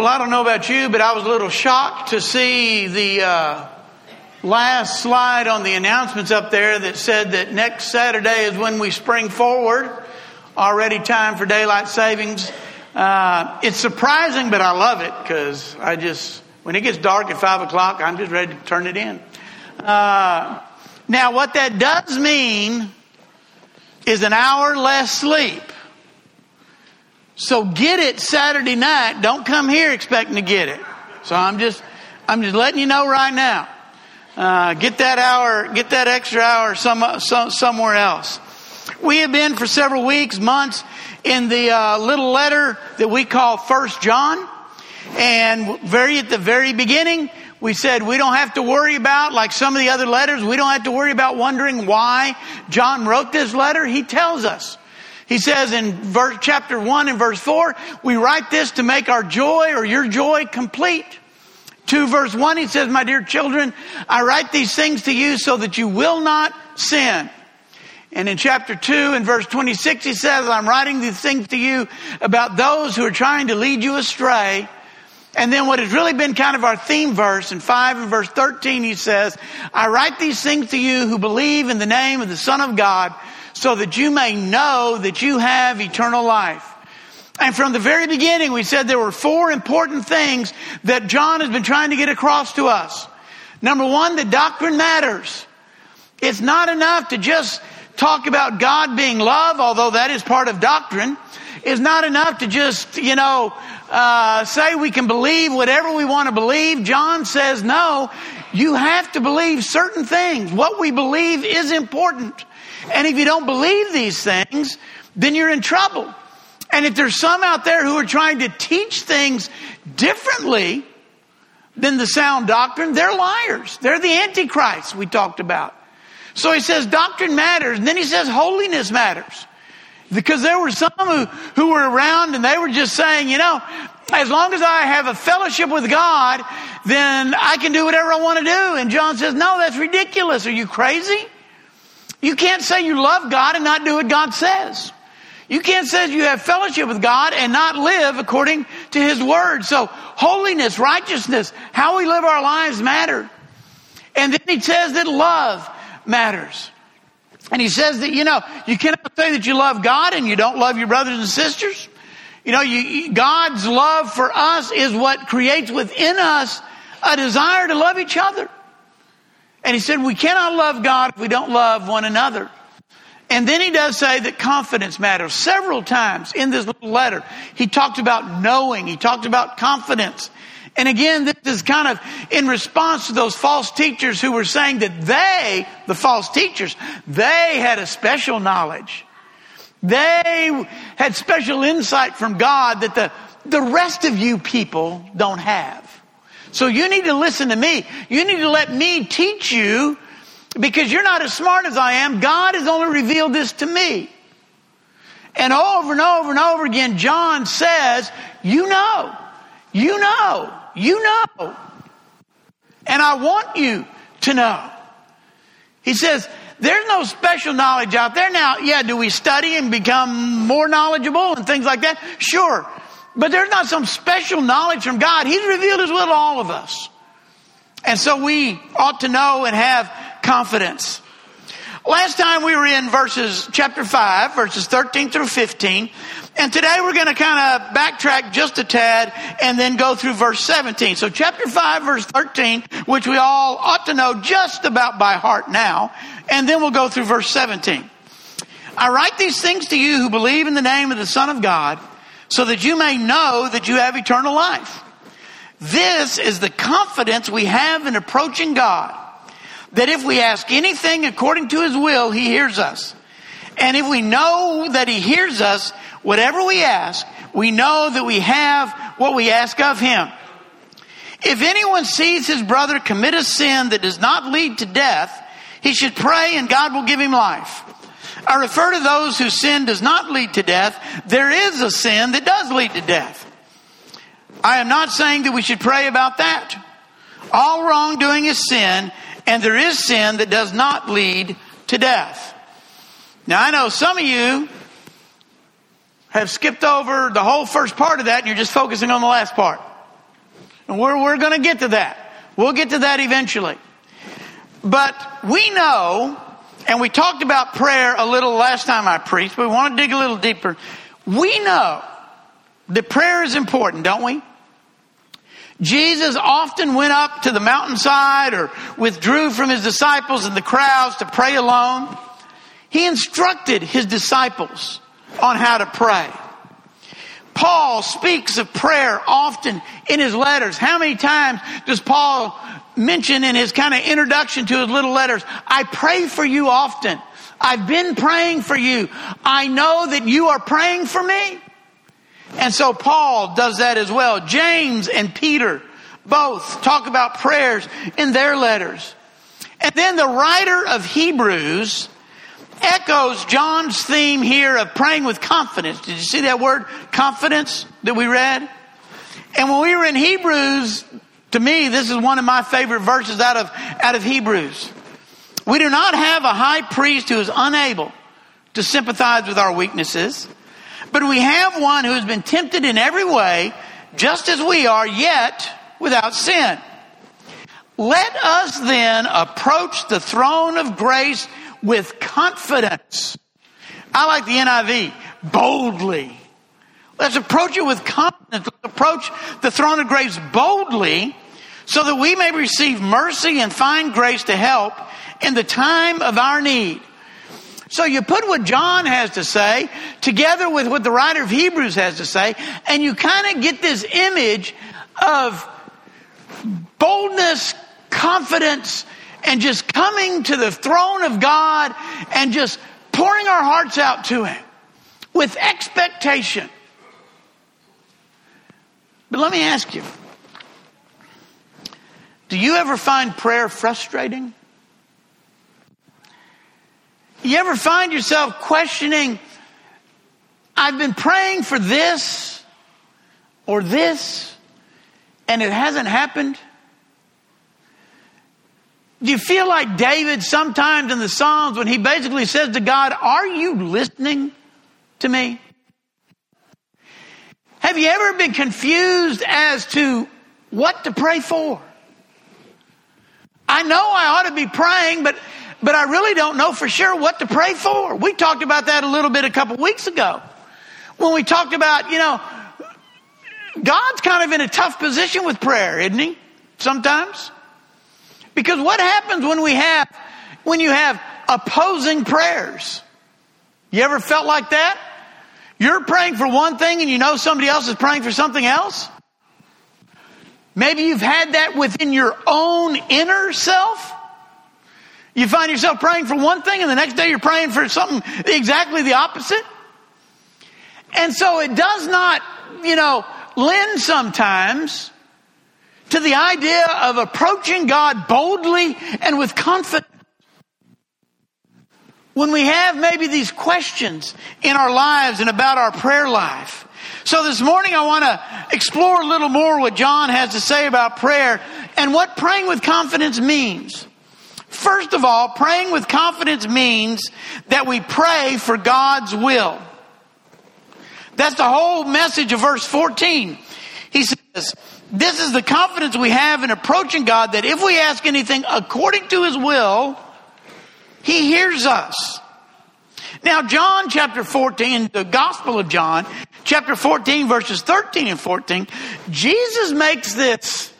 Well, I don't know about you, but I was a little shocked to see the uh, last slide on the announcements up there that said that next Saturday is when we spring forward. Already time for daylight savings. Uh, it's surprising, but I love it because I just, when it gets dark at five o'clock, I'm just ready to turn it in. Uh, now, what that does mean is an hour less sleep. So get it Saturday night. Don't come here expecting to get it. So I'm just, I'm just letting you know right now. Uh, get that hour, get that extra hour some, some, somewhere else. We have been for several weeks, months in the uh, little letter that we call First John, and very at the very beginning, we said we don't have to worry about like some of the other letters. We don't have to worry about wondering why John wrote this letter. He tells us. He says in verse, chapter 1 and verse 4, we write this to make our joy or your joy complete. 2 verse 1, he says, My dear children, I write these things to you so that you will not sin. And in chapter 2 and verse 26, he says, I'm writing these things to you about those who are trying to lead you astray. And then what has really been kind of our theme verse in 5 and verse 13, he says, I write these things to you who believe in the name of the Son of God so that you may know that you have eternal life. And from the very beginning, we said there were four important things that John has been trying to get across to us. Number one, the doctrine matters. It's not enough to just talk about God being love, although that is part of doctrine. It's not enough to just, you know, uh, say we can believe whatever we want to believe. John says no. You have to believe certain things. What we believe is important. And if you don't believe these things, then you're in trouble. And if there's some out there who are trying to teach things differently than the sound doctrine, they're liars. They're the antichrist we talked about. So he says doctrine matters. And then he says holiness matters. Because there were some who, who were around and they were just saying, you know, as long as I have a fellowship with God, then I can do whatever I want to do. And John says, no, that's ridiculous. Are you crazy? You can't say you love God and not do what God says. You can't say you have fellowship with God and not live according to His Word. So holiness, righteousness, how we live our lives matter. And then He says that love matters. And He says that, you know, you cannot say that you love God and you don't love your brothers and sisters. You know, you, God's love for us is what creates within us a desire to love each other. And he said, we cannot love God if we don't love one another. And then he does say that confidence matters. Several times in this little letter, he talked about knowing. He talked about confidence. And again, this is kind of in response to those false teachers who were saying that they, the false teachers, they had a special knowledge. They had special insight from God that the, the rest of you people don't have. So you need to listen to me. You need to let me teach you because you're not as smart as I am. God has only revealed this to me. And over and over and over again, John says, you know, you know, you know. And I want you to know. He says, there's no special knowledge out there. Now, yeah, do we study and become more knowledgeable and things like that? Sure. But there's not some special knowledge from God. He's revealed His will to all of us. And so we ought to know and have confidence. Last time we were in verses, chapter 5, verses 13 through 15. And today we're going to kind of backtrack just a tad and then go through verse 17. So chapter 5, verse 13, which we all ought to know just about by heart now. And then we'll go through verse 17. I write these things to you who believe in the name of the Son of God so that you may know that you have eternal life. This is the confidence we have in approaching God. That if we ask anything according to His will, He hears us. And if we know that He hears us, whatever we ask, we know that we have what we ask of Him. If anyone sees his brother commit a sin that does not lead to death, he should pray and God will give him life. I refer to those whose sin does not lead to death. There is a sin that does lead to death. I am not saying that we should pray about that. All wrongdoing is sin, and there is sin that does not lead to death. Now, I know some of you have skipped over the whole first part of that and you're just focusing on the last part. And we're, we're going to get to that. We'll get to that eventually. But we know, and we talked about prayer a little last time I preached, but we want to dig a little deeper. We know that prayer is important, don't we? Jesus often went up to the mountainside or withdrew from his disciples and the crowds to pray alone. He instructed his disciples on how to pray. Paul speaks of prayer often in his letters. How many times does Paul mention in his kind of introduction to his little letters, I pray for you often. I've been praying for you. I know that you are praying for me. And so Paul does that as well. James and Peter both talk about prayers in their letters. And then the writer of Hebrews echoes John's theme here of praying with confidence. Did you see that word confidence that we read? And when we were in Hebrews, to me, this is one of my favorite verses out of, out of Hebrews. We do not have a high priest who is unable to sympathize with our weaknesses, but we have one who has been tempted in every way, just as we are, yet without sin. Let us then approach the throne of grace with confidence. I like the NIV, boldly. Let's approach it with confidence. Let's approach the throne of grace boldly so that we may receive mercy and find grace to help in the time of our need. So you put what John has to say together with what the writer of Hebrews has to say, and you kind of get this image of boldness, confidence, and just coming to the throne of God and just pouring our hearts out to Him with expectation. But let me ask you do you ever find prayer frustrating? You ever find yourself questioning, I've been praying for this or this, and it hasn't happened? Do you feel like David sometimes in the Psalms when he basically says to God, Are you listening to me? Have you ever been confused as to what to pray for? I know I ought to be praying, but, but I really don't know for sure what to pray for. We talked about that a little bit a couple weeks ago when we talked about, you know, God's kind of in a tough position with prayer, isn't he? Sometimes. Because what happens when we have, when you have opposing prayers? You ever felt like that? You're praying for one thing and you know somebody else is praying for something else? Maybe you've had that within your own inner self. You find yourself praying for one thing and the next day you're praying for something exactly the opposite. And so it does not, you know, lend sometimes to the idea of approaching God boldly and with confidence. When we have maybe these questions in our lives and about our prayer life, so this morning I want to explore a little more what John has to say about prayer and what praying with confidence means. First of all, praying with confidence means that we pray for God's will. That's the whole message of verse 14. He says, this is the confidence we have in approaching God that if we ask anything according to his will, he hears us. Now, John chapter 14, the Gospel of John, chapter 14, verses 13 and 14, Jesus makes this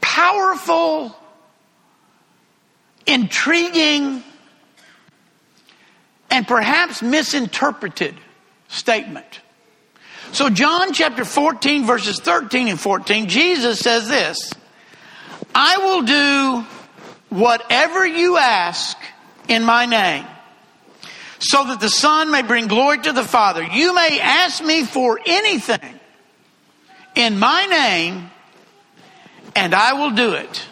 powerful, intriguing, and perhaps misinterpreted statement. So, John chapter 14, verses 13 and 14, Jesus says this I will do whatever you ask in my name, so that the Son may bring glory to the Father. You may ask me for anything in my name, and I will do it.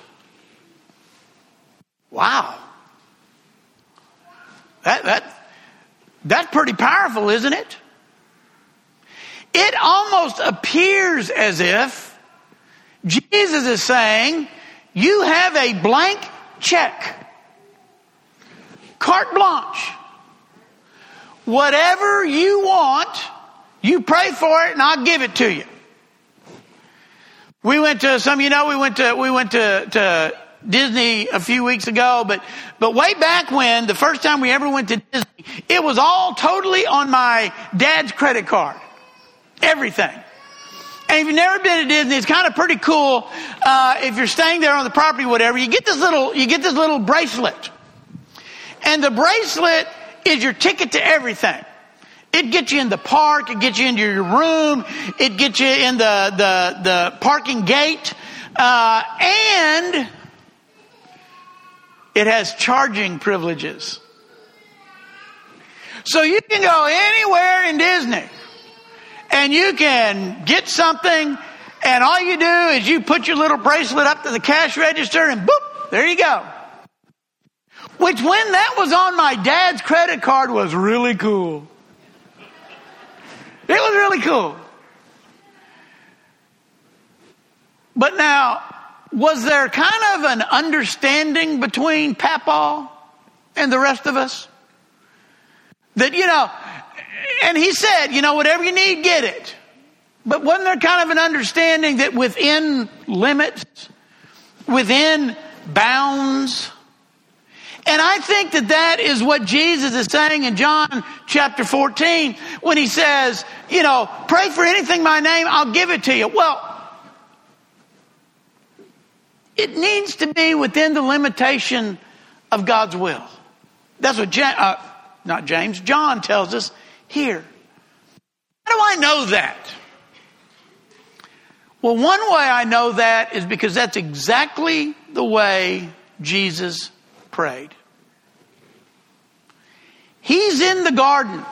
Wow. That, that, that's pretty powerful, isn't it? It almost appears as if Jesus is saying, You have a blank check carte blanche. Whatever you want, you pray for it and I'll give it to you. We went to some, you know, we went to we went to, to Disney a few weeks ago, but but way back when, the first time we ever went to Disney, it was all totally on my dad's credit card. Everything. And if you've never been to Disney, it's kind of pretty cool. Uh, if you're staying there on the property, whatever, you get this little you get this little bracelet, and the bracelet is your ticket to everything. It gets you in the park. It gets you into your room. It gets you in the the, the parking gate, uh, and it has charging privileges. So you can go anywhere in Disney and you can get something and all you do is you put your little bracelet up to the cash register and boop, there you go. Which when that was on my dad's credit card was really cool. It was really cool. But now, was there kind of an understanding between Papa and the rest of us? That, you know, and he said, you know, whatever you need, get it. But wasn't there kind of an understanding that within limits, within bounds, and I think that that is what Jesus is saying in John chapter 14 when he says, you know, pray for anything my name, I'll give it to you. Well, it needs to be within the limitation of God's will. That's what, James, uh, not James, John tells us here. How do I know that? Well, one way I know that is because that's exactly the way Jesus prayed. He's in the garden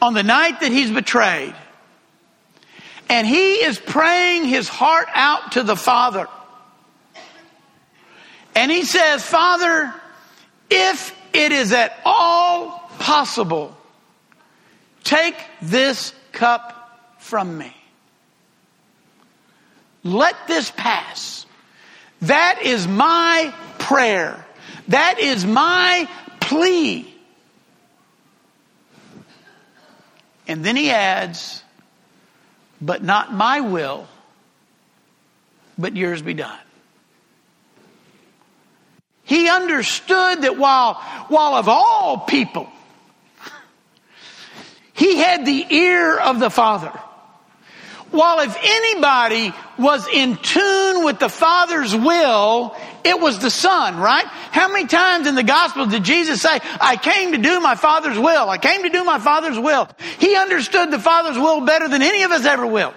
on the night that he's betrayed. And he is praying his heart out to the Father. And he says, Father, if it is at all possible, take this cup from me. Let this pass. That is my prayer. That is my plea. And then he adds, but not my will, but yours be done. He understood that while, while of all people, he had the ear of the Father. While if anybody was in tune with the Father's will, it was the Son, right? How many times in the Gospel did Jesus say, I came to do my Father's will. I came to do my Father's will. He understood the Father's will better than any of us ever will.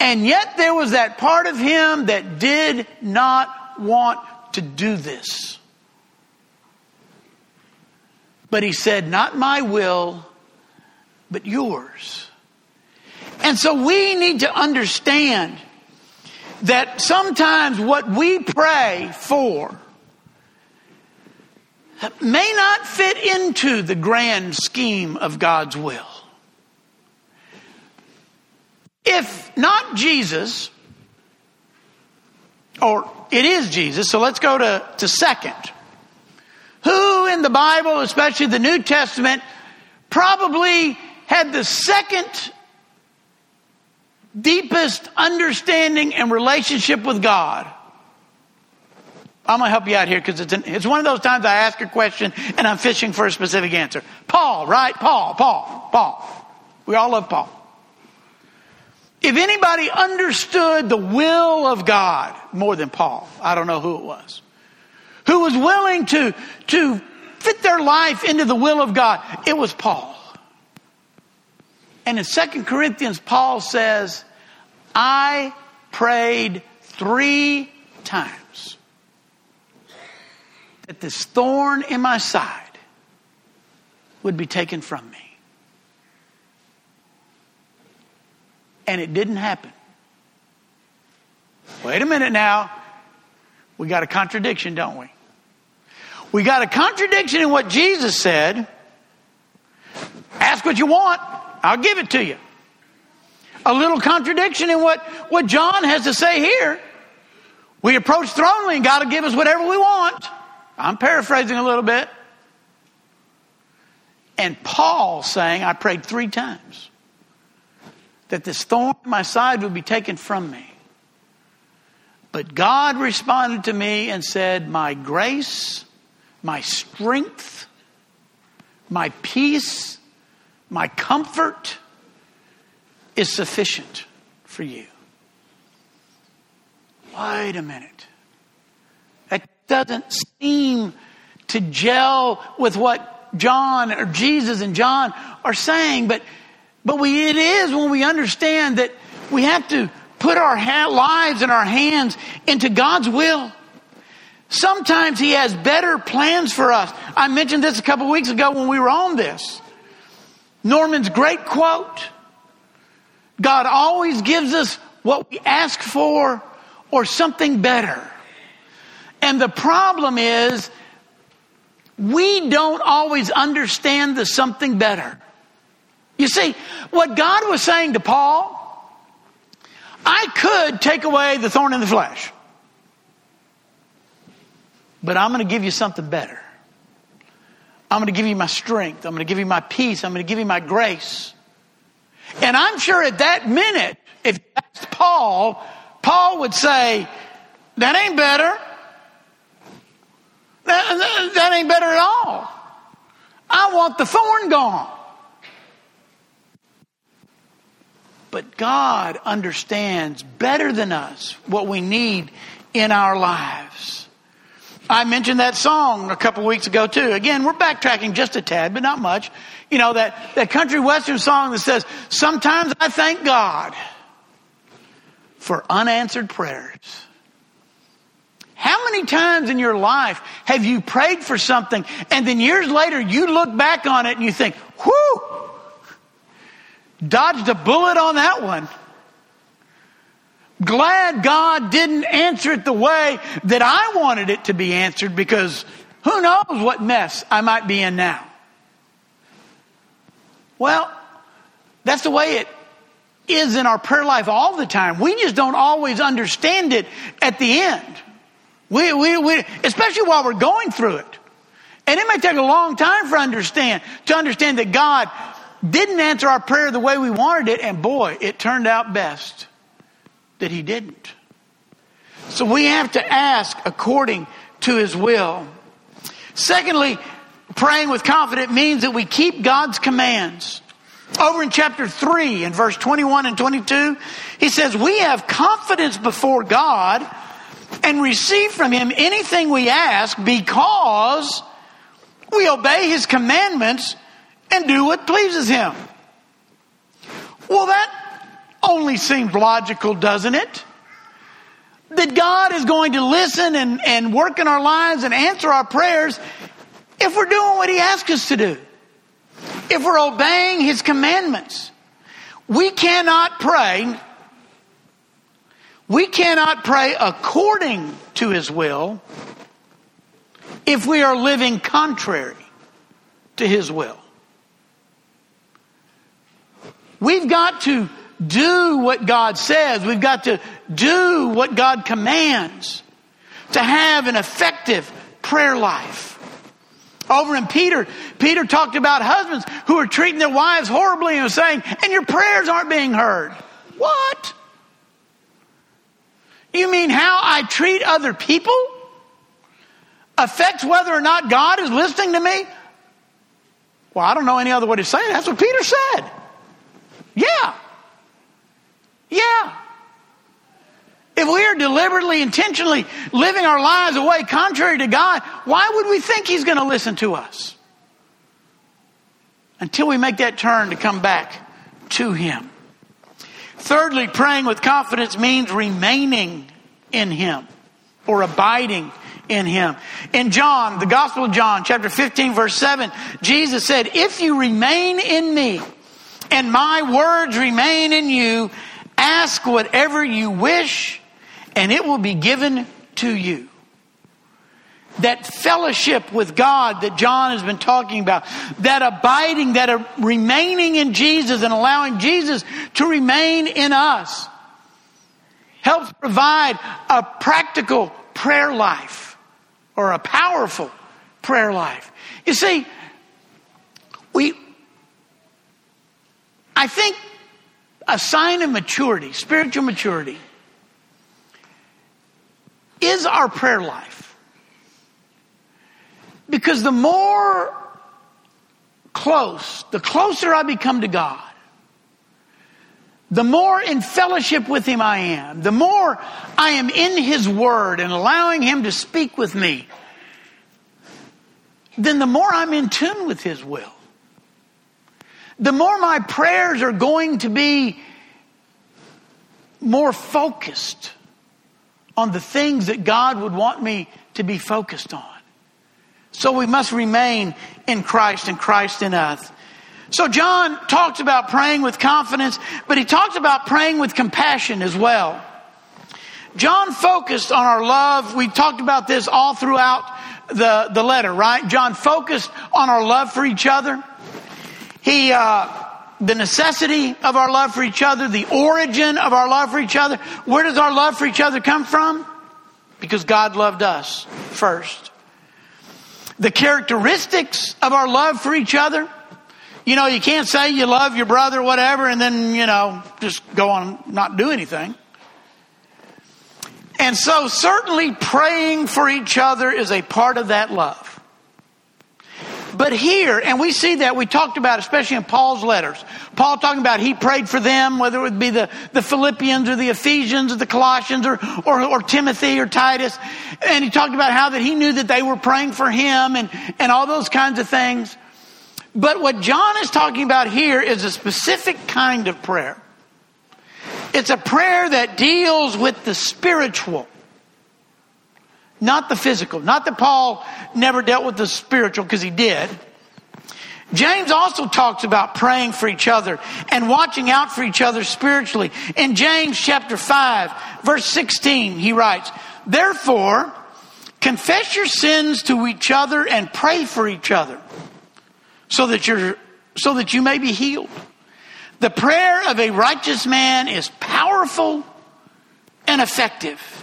And yet there was that part of him that did not want to do this. But he said, Not my will, but yours. And so we need to understand that sometimes what we pray for may not fit into the grand scheme of God's will. If not Jesus, or it is Jesus, so let's go to, to second. Who in the Bible, especially the New Testament, probably had the second deepest understanding and relationship with God. I'm going to help you out here because it's, it's one of those times I ask a question and I'm fishing for a specific answer. Paul, right? Paul, Paul, Paul. We all love Paul. If anybody understood the will of God more than Paul, I don't know who it was, who was willing to, to fit their life into the will of God, it was Paul. And in Second Corinthians, Paul says, I prayed three times that this thorn in my side would be taken from me. And it didn't happen. Wait a minute now. We got a contradiction, don't we? We got a contradiction in what Jesus said. Ask what you want. I'll give it to you. A little contradiction in what, what John has to say here. We approach throne and God will give us whatever we want. I'm paraphrasing a little bit. And Paul saying, I prayed three times that this thorn in my side would be taken from me. But God responded to me and said, My grace, my strength, my peace, my comfort is sufficient for you. Wait a minute. That doesn't seem to gel with what John or Jesus and John are saying, but, but we, it is when we understand that we have to put our ha- lives and our hands into God's will. Sometimes He has better plans for us. I mentioned this a couple weeks ago when we were on this. Norman's great quote God always gives us what we ask for or something better. And the problem is, we don't always understand the something better. You see, what God was saying to Paul I could take away the thorn in the flesh. But I'm going to give you something better. I'm going to give you my strength. I'm going to give you my peace. I'm going to give you my grace. And I'm sure at that minute, if you that's Paul, Paul would say, that ain't better. That ain't better at all. I want the thorn gone. But God understands better than us what we need in our lives. I mentioned that song a couple weeks ago too. Again, we're backtracking just a tad, but not much. You know, that, that country western song that says, sometimes I thank God for unanswered prayers. How many times in your life have you prayed for something and then years later you look back on it and you think, whew, Dodged a bullet on that one. Glad God didn't answer it the way that I wanted it to be answered because who knows what mess I might be in now. Well, that's the way it is in our prayer life all the time. We just don't always understand it at the end. We, we, we, especially while we're going through it. And it may take a long time for understand, to understand that God didn't answer our prayer the way we wanted it, and boy, it turned out best that He didn't. So we have to ask according to His will. Secondly, praying with confidence means that we keep God's commands. Over in chapter 3, in verse 21 and 22, he says, We have confidence before God and receive from Him anything we ask because we obey His commandments and do what pleases Him. Well, that only seems logical, doesn't it? That God is going to listen and, and work in our lives and answer our prayers if we're doing what He asks us to do, if we're obeying His commandments. We cannot pray. We cannot pray according to His will if we are living contrary to His will. We've got to do what God says. We've got to do what God commands to have an effective prayer life. Over in Peter, Peter talked about husbands who are treating their wives horribly and saying, and your prayers aren't being heard. What? You mean how I treat other people affects whether or not God is listening to me? Well, I don't know any other way to say it. That's what Peter said. Yeah. Yeah. If we are deliberately, intentionally living our lives away contrary to God, why would we think He's going to listen to us? Until we make that turn to come back to Him. Thirdly, praying with confidence means remaining in Him or abiding in Him. In John, the Gospel of John, chapter 15, verse 7, Jesus said, If you remain in me, and my words remain in you, ask whatever you wish, and it will be given to you. That fellowship with God that John has been talking about, that abiding, that remaining in Jesus and allowing Jesus to remain in us, helps provide a practical prayer life or a powerful prayer life. You see, we, I think a sign of maturity, spiritual maturity, is our prayer life. Because the more close, the closer I become to God, the more in fellowship with Him I am, the more I am in His Word and allowing Him to speak with me, then the more I'm in tune with His will. The more my prayers are going to be more focused on the things that God would want me to be focused on. So we must remain in Christ and Christ in us. So John talks about praying with confidence, but he talks about praying with compassion as well. John focused on our love. We talked about this all throughout the, the letter, right? John focused on our love for each other. He, uh, the necessity of our love for each other, the origin of our love for each other. Where does our love for each other come from? Because God loved us first. The characteristics of our love for each other. You know, you can't say you love your brother, whatever, and then, you know, just go on not do anything. And so certainly praying for each other is a part of that love. But here, and we see that we talked about, especially in Paul's letters. Paul talking about he prayed for them, whether it would be the, the Philippians or the Ephesians or the Colossians or, or, or Timothy or Titus. And he talked about how that he knew that they were praying for him and, and all those kinds of things. But what John is talking about here is a specific kind of prayer. It's a prayer that deals with the spiritual, not the physical. Not that Paul never dealt with the spiritual, because he did. James also talks about praying for each other and watching out for each other spiritually. In James chapter 5, verse 16, he writes, Therefore, confess your sins to each other and pray for each other so that you're, so that you may be healed. The prayer of a righteous man is powerful and effective.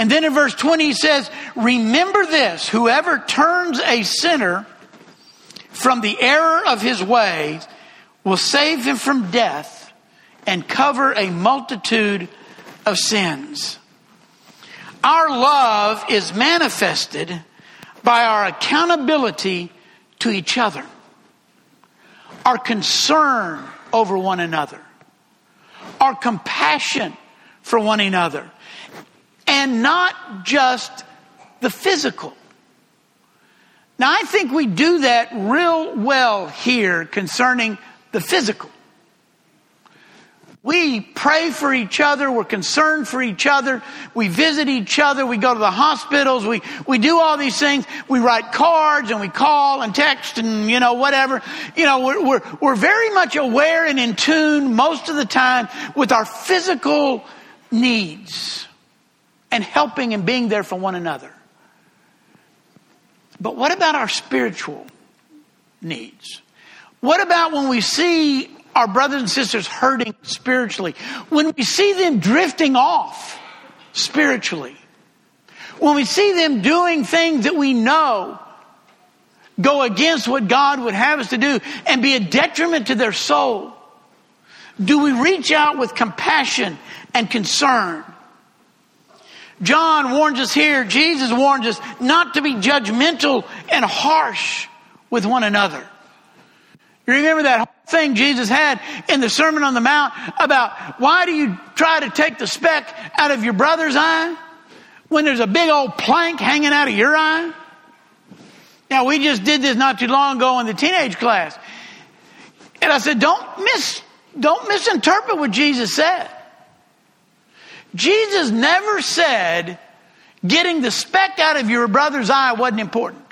And then in verse 20 he says, Remember this, whoever turns a sinner from the error of his ways will save him from death and cover a multitude of sins. Our love is manifested by our accountability to each other, our concern over one another, our compassion for one another, and not just the physical. Now, I think we do that real well here concerning the physical. We pray for each other. We're concerned for each other. We visit each other. We go to the hospitals. We, we do all these things. We write cards and we call and text and, you know, whatever. You know, we're, we're, we're very much aware and in tune most of the time with our physical needs and helping and being there for one another. But what about our spiritual needs? What about when we see our brothers and sisters hurting spiritually, when we see them drifting off spiritually, when we see them doing things that we know go against what God would have us to do and be a detriment to their soul, do we reach out with compassion and concern? John warns us here, Jesus warns us not to be judgmental and harsh with one another. You remember that thing Jesus had in the Sermon on the Mount about why do you try to take the speck out of your brother's eye when there's a big old plank hanging out of your eye? Now, we just did this not too long ago in the teenage class. And I said, don't miss, don't misinterpret what Jesus said. Jesus never said getting the speck out of your brother's eye wasn't important.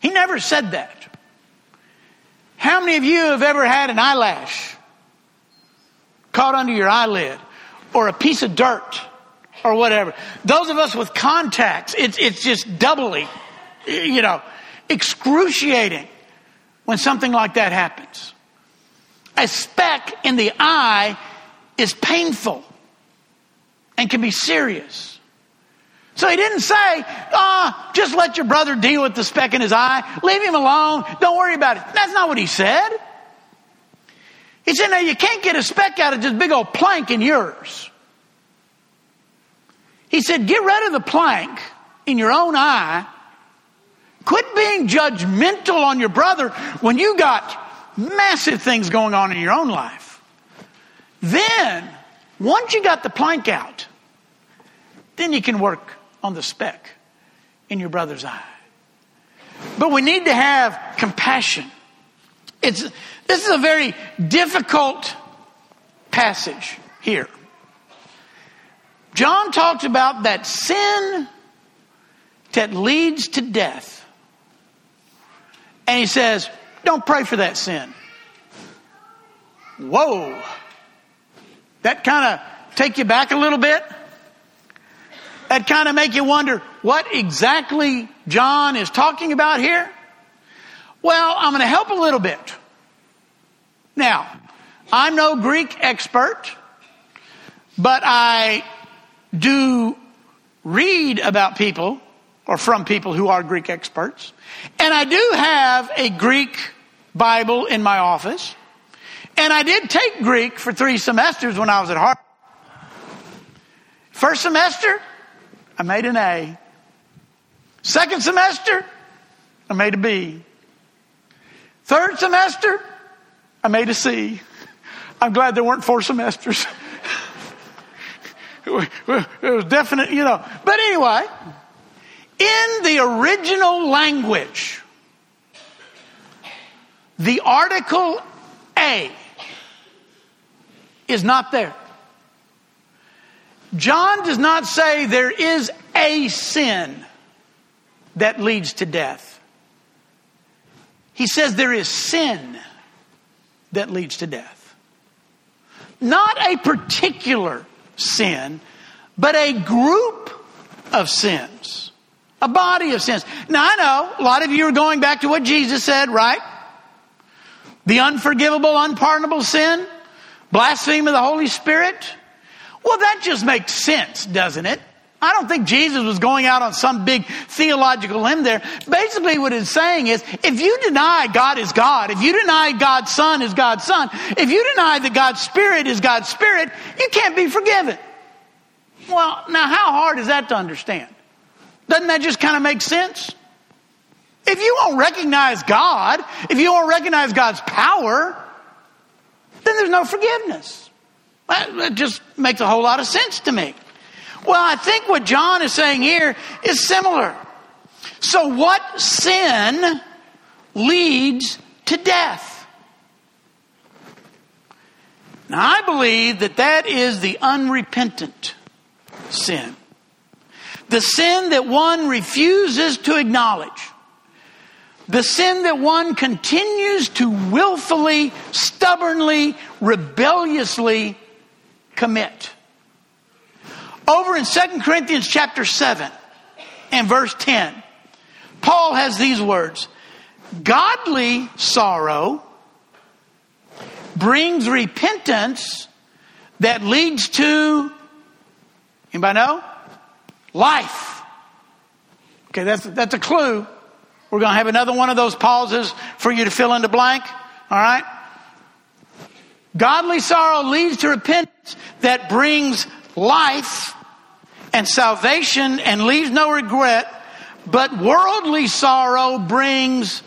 He never said that. How many of you have ever had an eyelash caught under your eyelid or a piece of dirt or whatever? Those of us with contacts, it's, it's just doubly, you know, excruciating when something like that happens. A speck in the eye is painful and can be serious. So he didn't say, ah, oh, just let your brother deal with the speck in his eye. Leave him alone. Don't worry about it. That's not what he said. He said, now you can't get a speck out of this big old plank in yours. He said, get rid of the plank in your own eye. Quit being judgmental on your brother when you got massive things going on in your own life. Then, once you got the plank out, then you can work on the speck in your brother's eye. But we need to have compassion. It's, this is a very difficult passage here. John talks about that sin that leads to death. And he says, don't pray for that sin. Whoa. That kind of take you back a little bit? That kind of make you wonder what exactly John is talking about here? Well, I'm going to help a little bit. Now, I'm no Greek expert, but I do read about people or from people who are Greek experts. And I do have a Greek Bible in my office. And I did take Greek for three semesters when I was at Harvard. First semester, I made an A. Second semester, I made a B. Third semester, I made a C. I'm glad there weren't four semesters. it was definite, you know. But anyway, in the original language, the article A is not there. John does not say there is a sin that leads to death. He says there is sin that leads to death. Not a particular sin, but a group of sins. A body of sins. Now I know a lot of you are going back to what Jesus said, right? The unforgivable, unpardonable sin, blasphemy of the Holy Spirit. Well, that just makes sense, doesn't it? I don't think Jesus was going out on some big theological limb there. Basically, what it's saying is, if you deny God is God, if you deny God's Son is God's Son, if you deny that God's Spirit is God's Spirit, you can't be forgiven. Well, now how hard is that to understand? Doesn't that just kind of make sense? If you won't recognize God, if you won't recognize God's power, then there's no forgiveness. That just makes a whole lot of sense to me. Well, I think what John is saying here is similar. So, what sin leads to death? Now, I believe that that is the unrepentant sin. The sin that one refuses to acknowledge. The sin that one continues to willfully, stubbornly, rebelliously commit. Over in 2 Corinthians chapter 7 and verse 10, Paul has these words Godly sorrow brings repentance that leads to, anybody know? Life. Okay, that's, that's a clue. We're going to have another one of those pauses for you to fill in the blank. All right? Godly sorrow leads to repentance that brings life and salvation and leaves no regret, but worldly sorrow brings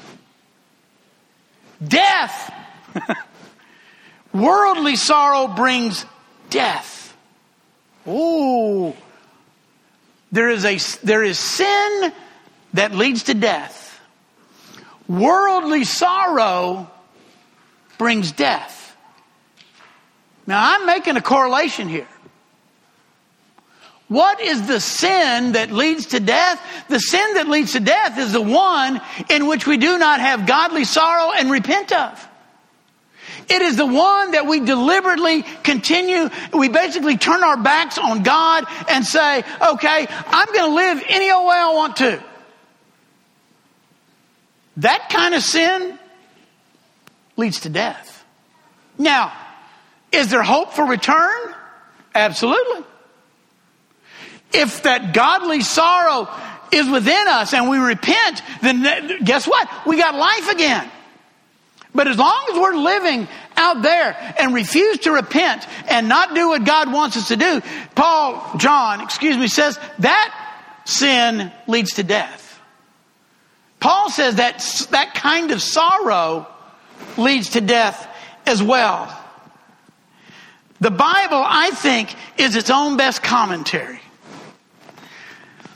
death. worldly sorrow brings death. Ooh. There is a, there is sin that leads to death. Worldly sorrow brings death. Now I'm making a correlation here. What is the sin that leads to death? The sin that leads to death is the one in which we do not have godly sorrow and repent of. It is the one that we deliberately continue. We basically turn our backs on God and say, okay, I'm going to live any old way I want to. That kind of sin leads to death. Now, is there hope for return? Absolutely. If that godly sorrow is within us and we repent, then guess what? We got life again. But as long as we're living out there and refuse to repent and not do what God wants us to do, Paul, John, excuse me, says that sin leads to death. Paul says that that kind of sorrow leads to death as well. The Bible, I think, is its own best commentary.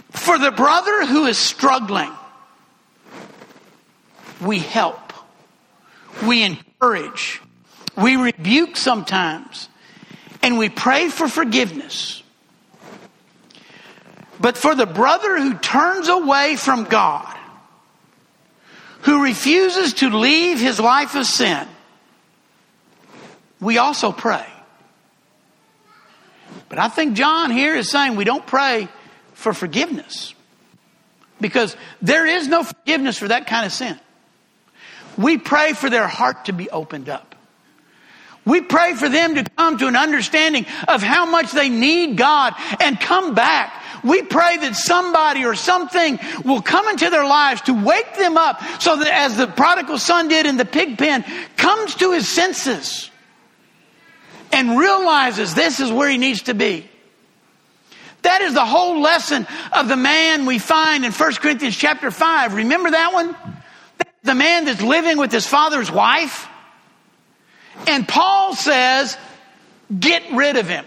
For the brother who is struggling, we help, we encourage, we rebuke sometimes, and we pray for forgiveness. But for the brother who turns away from God, who refuses to leave his life of sin, we also pray. But I think John here is saying we don't pray for forgiveness because there is no forgiveness for that kind of sin. We pray for their heart to be opened up. We pray for them to come to an understanding of how much they need God and come back. We pray that somebody or something will come into their lives to wake them up so that as the prodigal son did in the pig pen, comes to his senses and realizes this is where he needs to be. That is the whole lesson of the man we find in 1 Corinthians chapter 5. Remember that one? the man that's living with his father's wife. And Paul says, get rid of him.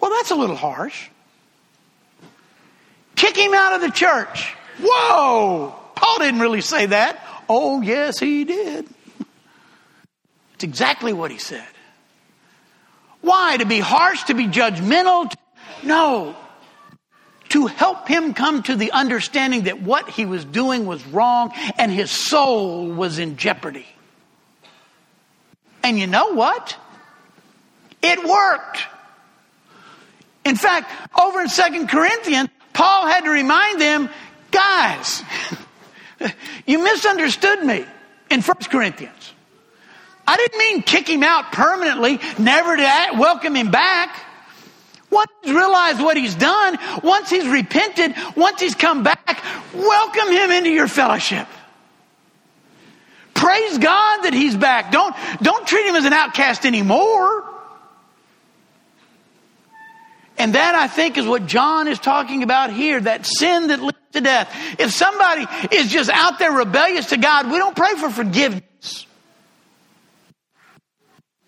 Well, that's a little harsh. Kick him out of the church. Whoa! Paul didn't really say that. Oh, yes, he did. It's exactly what he said. Why? To be harsh, to be judgmental? No to help him come to the understanding that what he was doing was wrong and his soul was in jeopardy. And you know what? It worked. In fact, over in Second Corinthians, Paul had to remind them, guys, you misunderstood me in First Corinthians. I didn't mean kick him out permanently, never to welcome him back. Once he's realized what he's done, once he's repented, once he's come back, welcome him into your fellowship. Praise God that he's back. Don't, don't treat him as an outcast anymore. And that I think is what John is talking about here, that sin that leads to death. If somebody is just out there rebellious to God, we don't pray for forgiveness.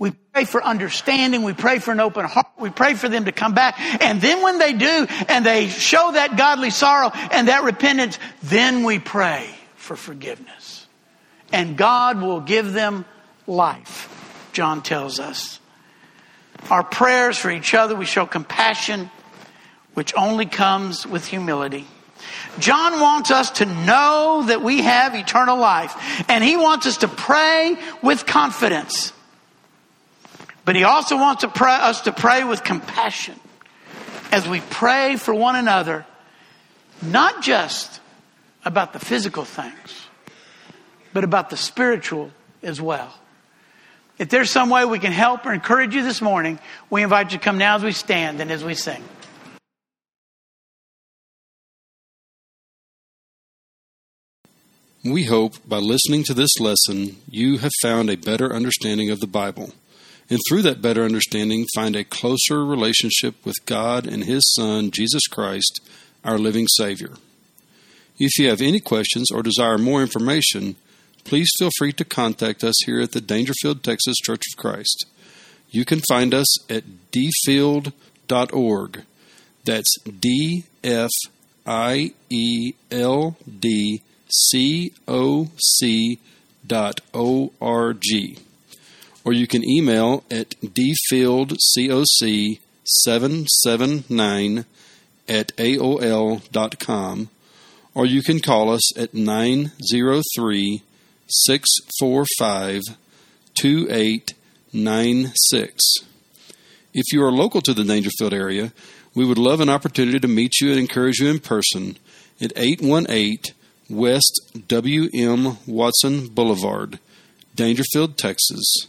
We pray for understanding. We pray for an open heart. We pray for them to come back. And then when they do and they show that godly sorrow and that repentance, then we pray for forgiveness. And God will give them life, John tells us. Our prayers for each other, we show compassion, which only comes with humility. John wants us to know that we have eternal life, and he wants us to pray with confidence. But he also wants to pray, us to pray with compassion as we pray for one another, not just about the physical things, but about the spiritual as well. If there's some way we can help or encourage you this morning, we invite you to come now as we stand and as we sing. We hope by listening to this lesson, you have found a better understanding of the Bible and through that better understanding, find a closer relationship with God and His Son, Jesus Christ, our living Savior. If you have any questions or desire more information, please feel free to contact us here at the Daingerfield, Texas Church of Christ. You can find us at dfield.org. That's D F I E L D C O C dot O R G or you can email at dfieldcoc779 at aol.com, or you can call us at 903 645 2896. If you are local to the Daingerfield area, we would love an opportunity to meet you and encourage you in person at 818 West W.M. Watson Boulevard, Daingerfield, Texas